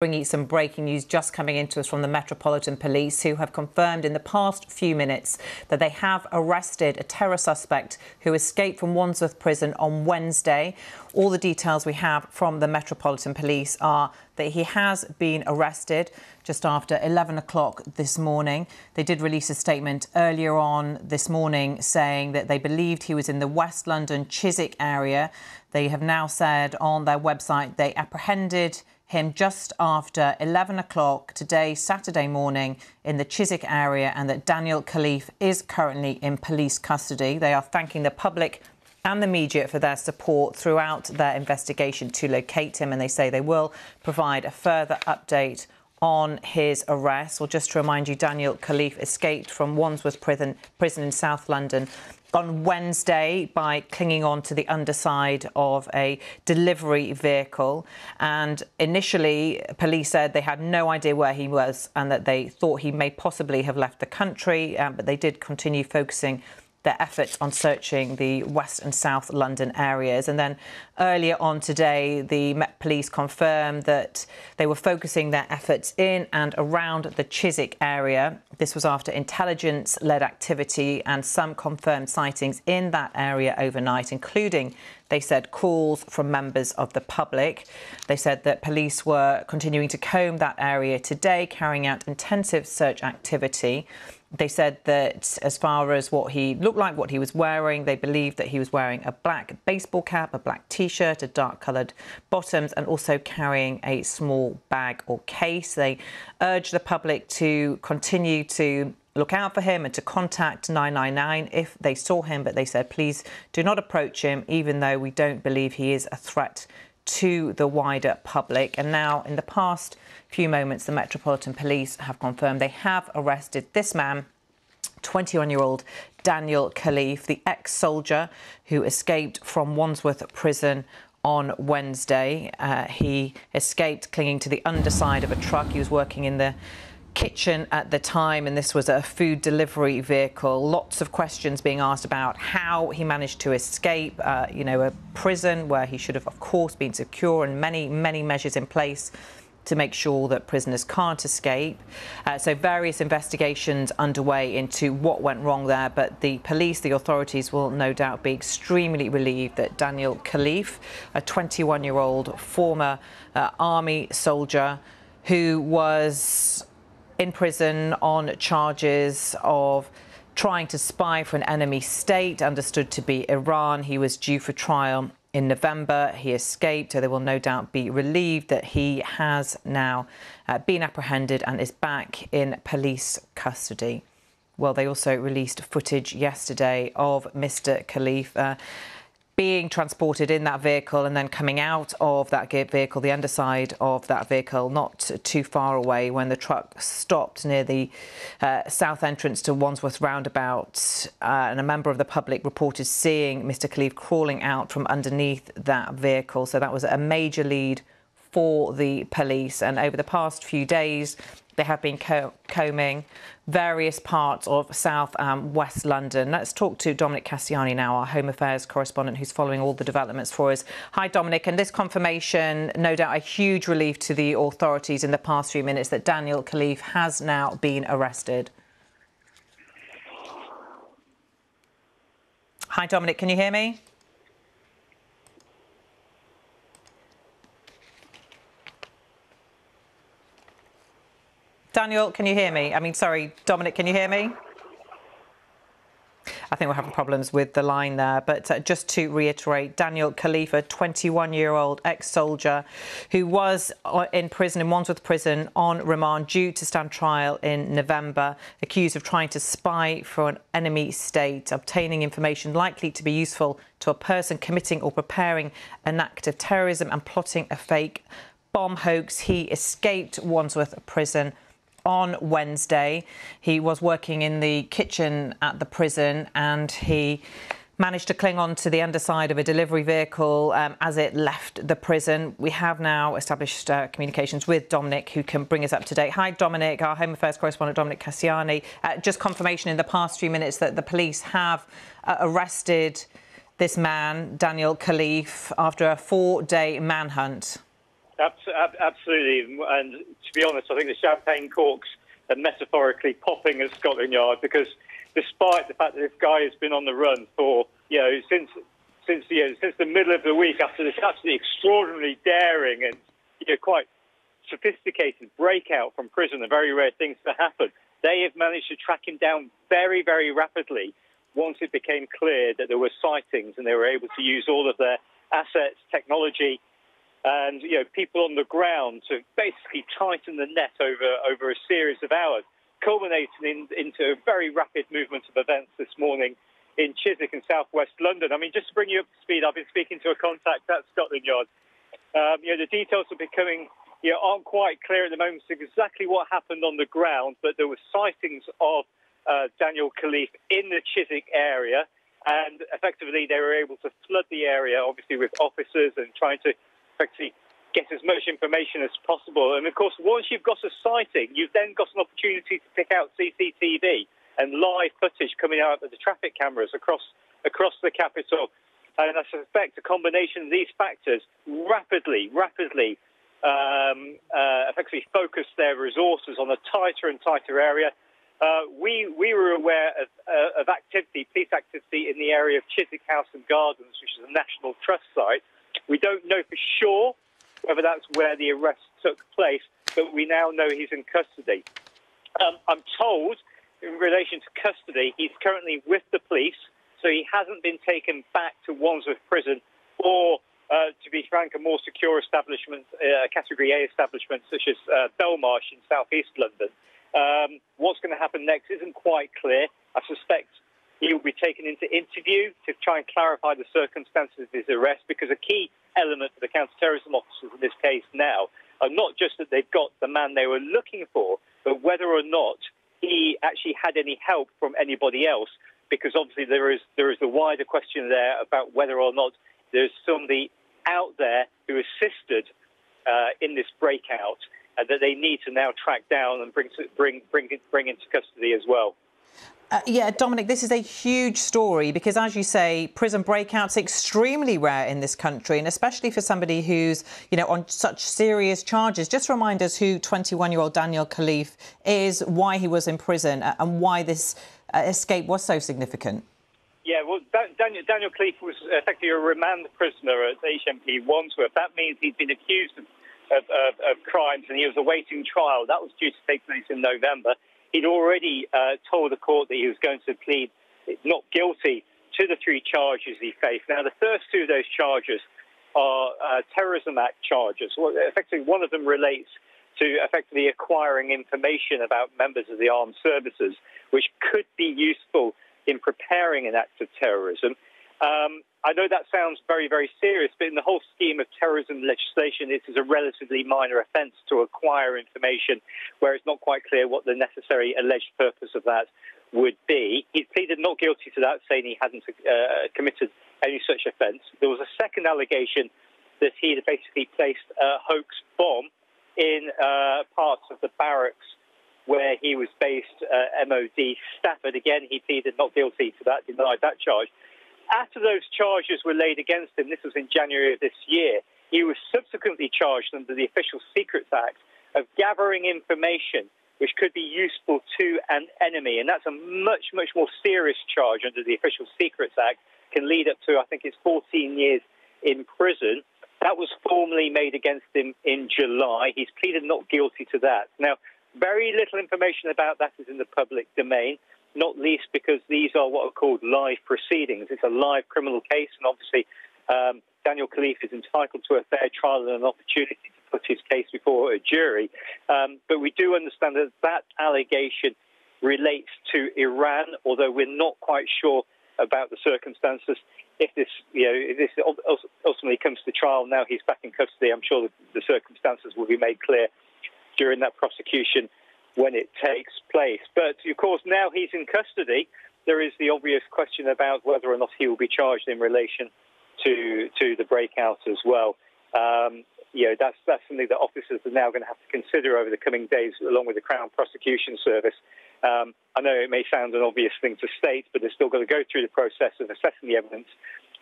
bringing you some breaking news just coming into us from the Metropolitan Police, who have confirmed in the past few minutes that they have arrested a terror suspect who escaped from Wandsworth Prison on Wednesday. All the details we have from the Metropolitan Police are that he has been arrested just after 11 o'clock this morning. They did release a statement earlier on this morning saying that they believed he was in the West London Chiswick area. They have now said on their website they apprehended him just after 11 o'clock today, Saturday morning, in the Chiswick area, and that Daniel Khalife is currently in police custody. They are thanking the public and the media for their support throughout their investigation to locate him, and they say they will provide a further update on his arrest. Well, just to remind you, Daniel Khalife escaped from Wandsworth prison, prison in South London on Wednesday by clinging on to the underside of a delivery vehicle. And initially, police said they had no idea where he was and that they thought he may possibly have left the country, um, but they did continue focusing their efforts on searching the West and South London areas. And then earlier on today, the Met Police confirmed that they were focusing their efforts in and around the Chiswick area. This was after intelligence led activity and some confirmed sightings in that area overnight, including they said calls from members of the public. They said that police were continuing to comb that area today, carrying out intensive search activity. They said that as far as what he looked like, what he was wearing, they believed that he was wearing a black baseball cap, a black t-shirt, a dark coloured bottoms, and also carrying a small bag or case. They urged the public to continue to look out for him and to contact 999 if they saw him. But they said, please do not approach him, even though we don't believe he is a threat to the wider public. And now, in the past few moments, the Metropolitan Police have confirmed they have arrested this man. 21 year old Daniel Khalife, the ex soldier who escaped from Wandsworth prison on Wednesday. Uh, he escaped clinging to the underside of a truck. He was working in the kitchen at the time, and this was a food delivery vehicle. Lots of questions being asked about how he managed to escape, uh, you know, a prison where he should have, of course, been secure and many, many measures in place to make sure that prisoners can't escape. Uh, so various investigations underway into what went wrong there, but the police, the authorities will no doubt be extremely relieved that Daniel Khalife, a 21-year-old former uh, army soldier who was in prison on charges of trying to spy for an enemy state, understood to be Iran. He was due for trial in November. He escaped, so they will no doubt be relieved that he has now uh, been apprehended and is back in police custody. Well, they also released footage yesterday of Mr. Khalife. Uh, being transported in that vehicle and then coming out of that vehicle, the underside of that vehicle, not too far away when the truck stopped near the uh, south entrance to Wandsworth roundabout. Uh, and a member of the public reported seeing Mr. Khalife crawling out from underneath that vehicle. So that was a major lead for the police. And over the past few days, they have been co combing various parts of South and West London. Let's talk to Dominic Casciani now, our Home Affairs correspondent, who's following all the developments for us. Hi, Dominic. And this confirmation, no doubt a huge relief to the authorities in the past few minutes that Daniel Khalife has now been arrested. Hi, Dominic. Can you hear me? Daniel, can you hear me? I mean, sorry, Dominic, can you hear me? I think we're having problems with the line there. But uh, just to reiterate, Daniel Khalifa, 21-year-old ex-soldier who was uh, in prison, in Wandsworth Prison, on remand due to stand trial in November, accused of trying to spy for an enemy state, obtaining information likely to be useful to a person committing or preparing an act of terrorism and plotting a fake bomb hoax. He escaped Wandsworth Prison on Wednesday. He was working in the kitchen at the prison and he managed to cling on to the underside of a delivery vehicle um, as it left the prison. We have now established uh, communications with Dominic, who can bring us up to date. Hi, Dominic, our Home Affairs correspondent, Dominic Casciani. Uh, just confirmation in the past few minutes that the police have uh, arrested this man, Daniel Khalife, after a four-day manhunt. Absolutely. And to be honest, I think the champagne corks are metaphorically popping at Scotland Yard because despite the fact that this guy has been on the run for, you know, since since you know, since the middle of the week after this absolutely extraordinarily daring and you know, quite sophisticated breakout from prison, a very rare things to happen, they have managed to track him down very, very rapidly once it became clear that there were sightings and they were able to use all of their assets, technology, and you know people on the ground to basically tighten the net over over a series of hours, culminating in, into a very rapid movement of events this morning in Chiswick in southwest London. I mean, just to bring you up to speed, I've been speaking to a contact at Scotland Yard. Um, you know, the details are becoming you know, aren't quite clear at the moment exactly what happened on the ground, but there were sightings of uh, Daniel Khalife in the Chiswick area, and effectively they were able to flood the area, obviously with officers and trying to effectively get as much information as possible. And of course, once you've got a sighting, you've then got an opportunity to pick out CCTV and live footage coming out of the traffic cameras across across the capital. And I suspect a combination of these factors rapidly, rapidly um, uh, effectively focus their resources on a tighter and tighter area. Uh, we we were aware of, uh, of activity, police activity in the area of Chiswick House and Gardens, which is a national trust site. We don't know for sure whether that's where the arrest took place, but we now know he's in custody. Um, I'm told, in relation to custody, he's currently with the police, so he hasn't been taken back to Wandsworth Prison or, uh, to be frank, a more secure establishment, uh, Category A establishment such as uh, Belmarsh in southeast London. Um, what's going to happen next isn't quite clear. I suspect he will be taken into interview to try and clarify the circumstances of his arrest because a key element for the counter-terrorism officers in this case now are not just that they've got the man they were looking for, but whether or not he actually had any help from anybody else. Because obviously there is there is a wider question there about whether or not there's somebody out there who assisted uh, in this breakout uh, that they need to now track down and bring to, bring bring bring into custody as well. Uh, yeah, Dominic, this is a huge story because, as you say, prison breakouts are extremely rare in this country, and especially for somebody who's, you know, on such serious charges. Just remind us who 21-year-old Daniel Khalife is, why he was in prison, uh, and why this uh, escape was so significant. Yeah, well, Daniel, Daniel was effectively a remand prisoner at HMP Wandsworth. That means he'd been accused of, of, of crimes and he was awaiting trial. That was due to take place in November he'd already uh, told the court that he was going to plead not guilty to the three charges he faced. Now, the first two of those charges are uh, Terrorism Act charges. Well, effectively, one of them relates to effectively acquiring information about members of the armed services, which could be useful in preparing an act of terrorism. Um, I know that sounds very, very serious, but in the whole scheme of terrorism legislation, this is a relatively minor offence to acquire information where it's not quite clear what the necessary alleged purpose of that would be. He pleaded not guilty to that, saying he hadn't uh, committed any such offence. There was a second allegation that he had basically placed a hoax bomb in uh, parts of the barracks where he was based, uh, MOD Stafford. Again, he pleaded not guilty to that, denied that charge. After those charges were laid against him, this was in January of this year, he was subsequently charged under the Official Secrets Act of gathering information which could be useful to an enemy. And that's a much, much more serious charge under the Official Secrets Act, can lead up to, I think it's 14 years in prison. That was formally made against him in July. He's pleaded not guilty to that. Now, very little information about that is in the public domain not least because these are what are called live proceedings. It's a live criminal case, and obviously um, Daniel Khalife is entitled to a fair trial and an opportunity to put his case before a jury. Um, but we do understand that that allegation relates to Iran, although we're not quite sure about the circumstances. If this, you know, if this ultimately comes to trial, now he's back in custody. I'm sure the circumstances will be made clear during that prosecution when it takes place. But of course, now he's in custody, there is the obvious question about whether or not he will be charged in relation to to the breakout as well. Um, you know, that's that's something that officers are now going to have to consider over the coming days, along with the Crown Prosecution Service. Um, I know it may sound an obvious thing to state, but they're still going to go through the process of assessing the evidence,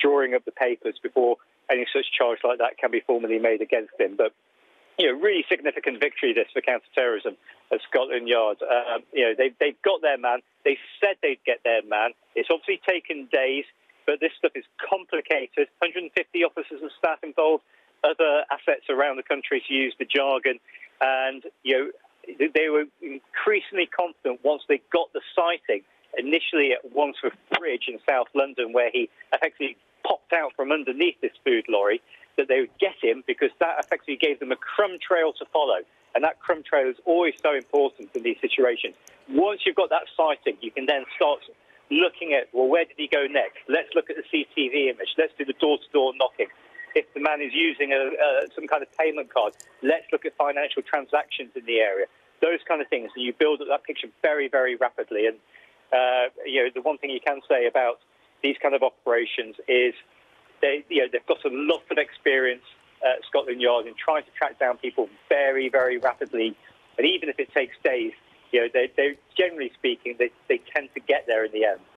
drawing up the papers before any such charge like that can be formally made against him. But you know, really significant victory this for counter-terrorism at Scotland Yard. Um, you know, they've, they've got their man. They said they'd get their man. It's obviously taken days, but this stuff is complicated. 150 officers and staff involved, other assets around the country to use the jargon. And, you know, they were increasingly confident once they got the sighting, initially at Wandsworth Bridge in South London, where he effectively popped out from underneath this food lorry that they would get him because that effectively gave them a crumb trail to follow. And that crumb trail is always so important in these situations. Once you've got that sighting, you can then start looking at, well, where did he go next? Let's look at the CCTV image. Let's do the door to door knocking. If the man is using a, uh, some kind of payment card, let's look at financial transactions in the area. Those kind of things. And you build up that picture very, very rapidly. And, uh, you know, the one thing you can say about these kind of operations is they, you know, they've got a lot of experience at Scotland Yard in trying to track down people very, very rapidly. And even if it takes days, you know, they, they generally speaking, they, they tend to get there in the end.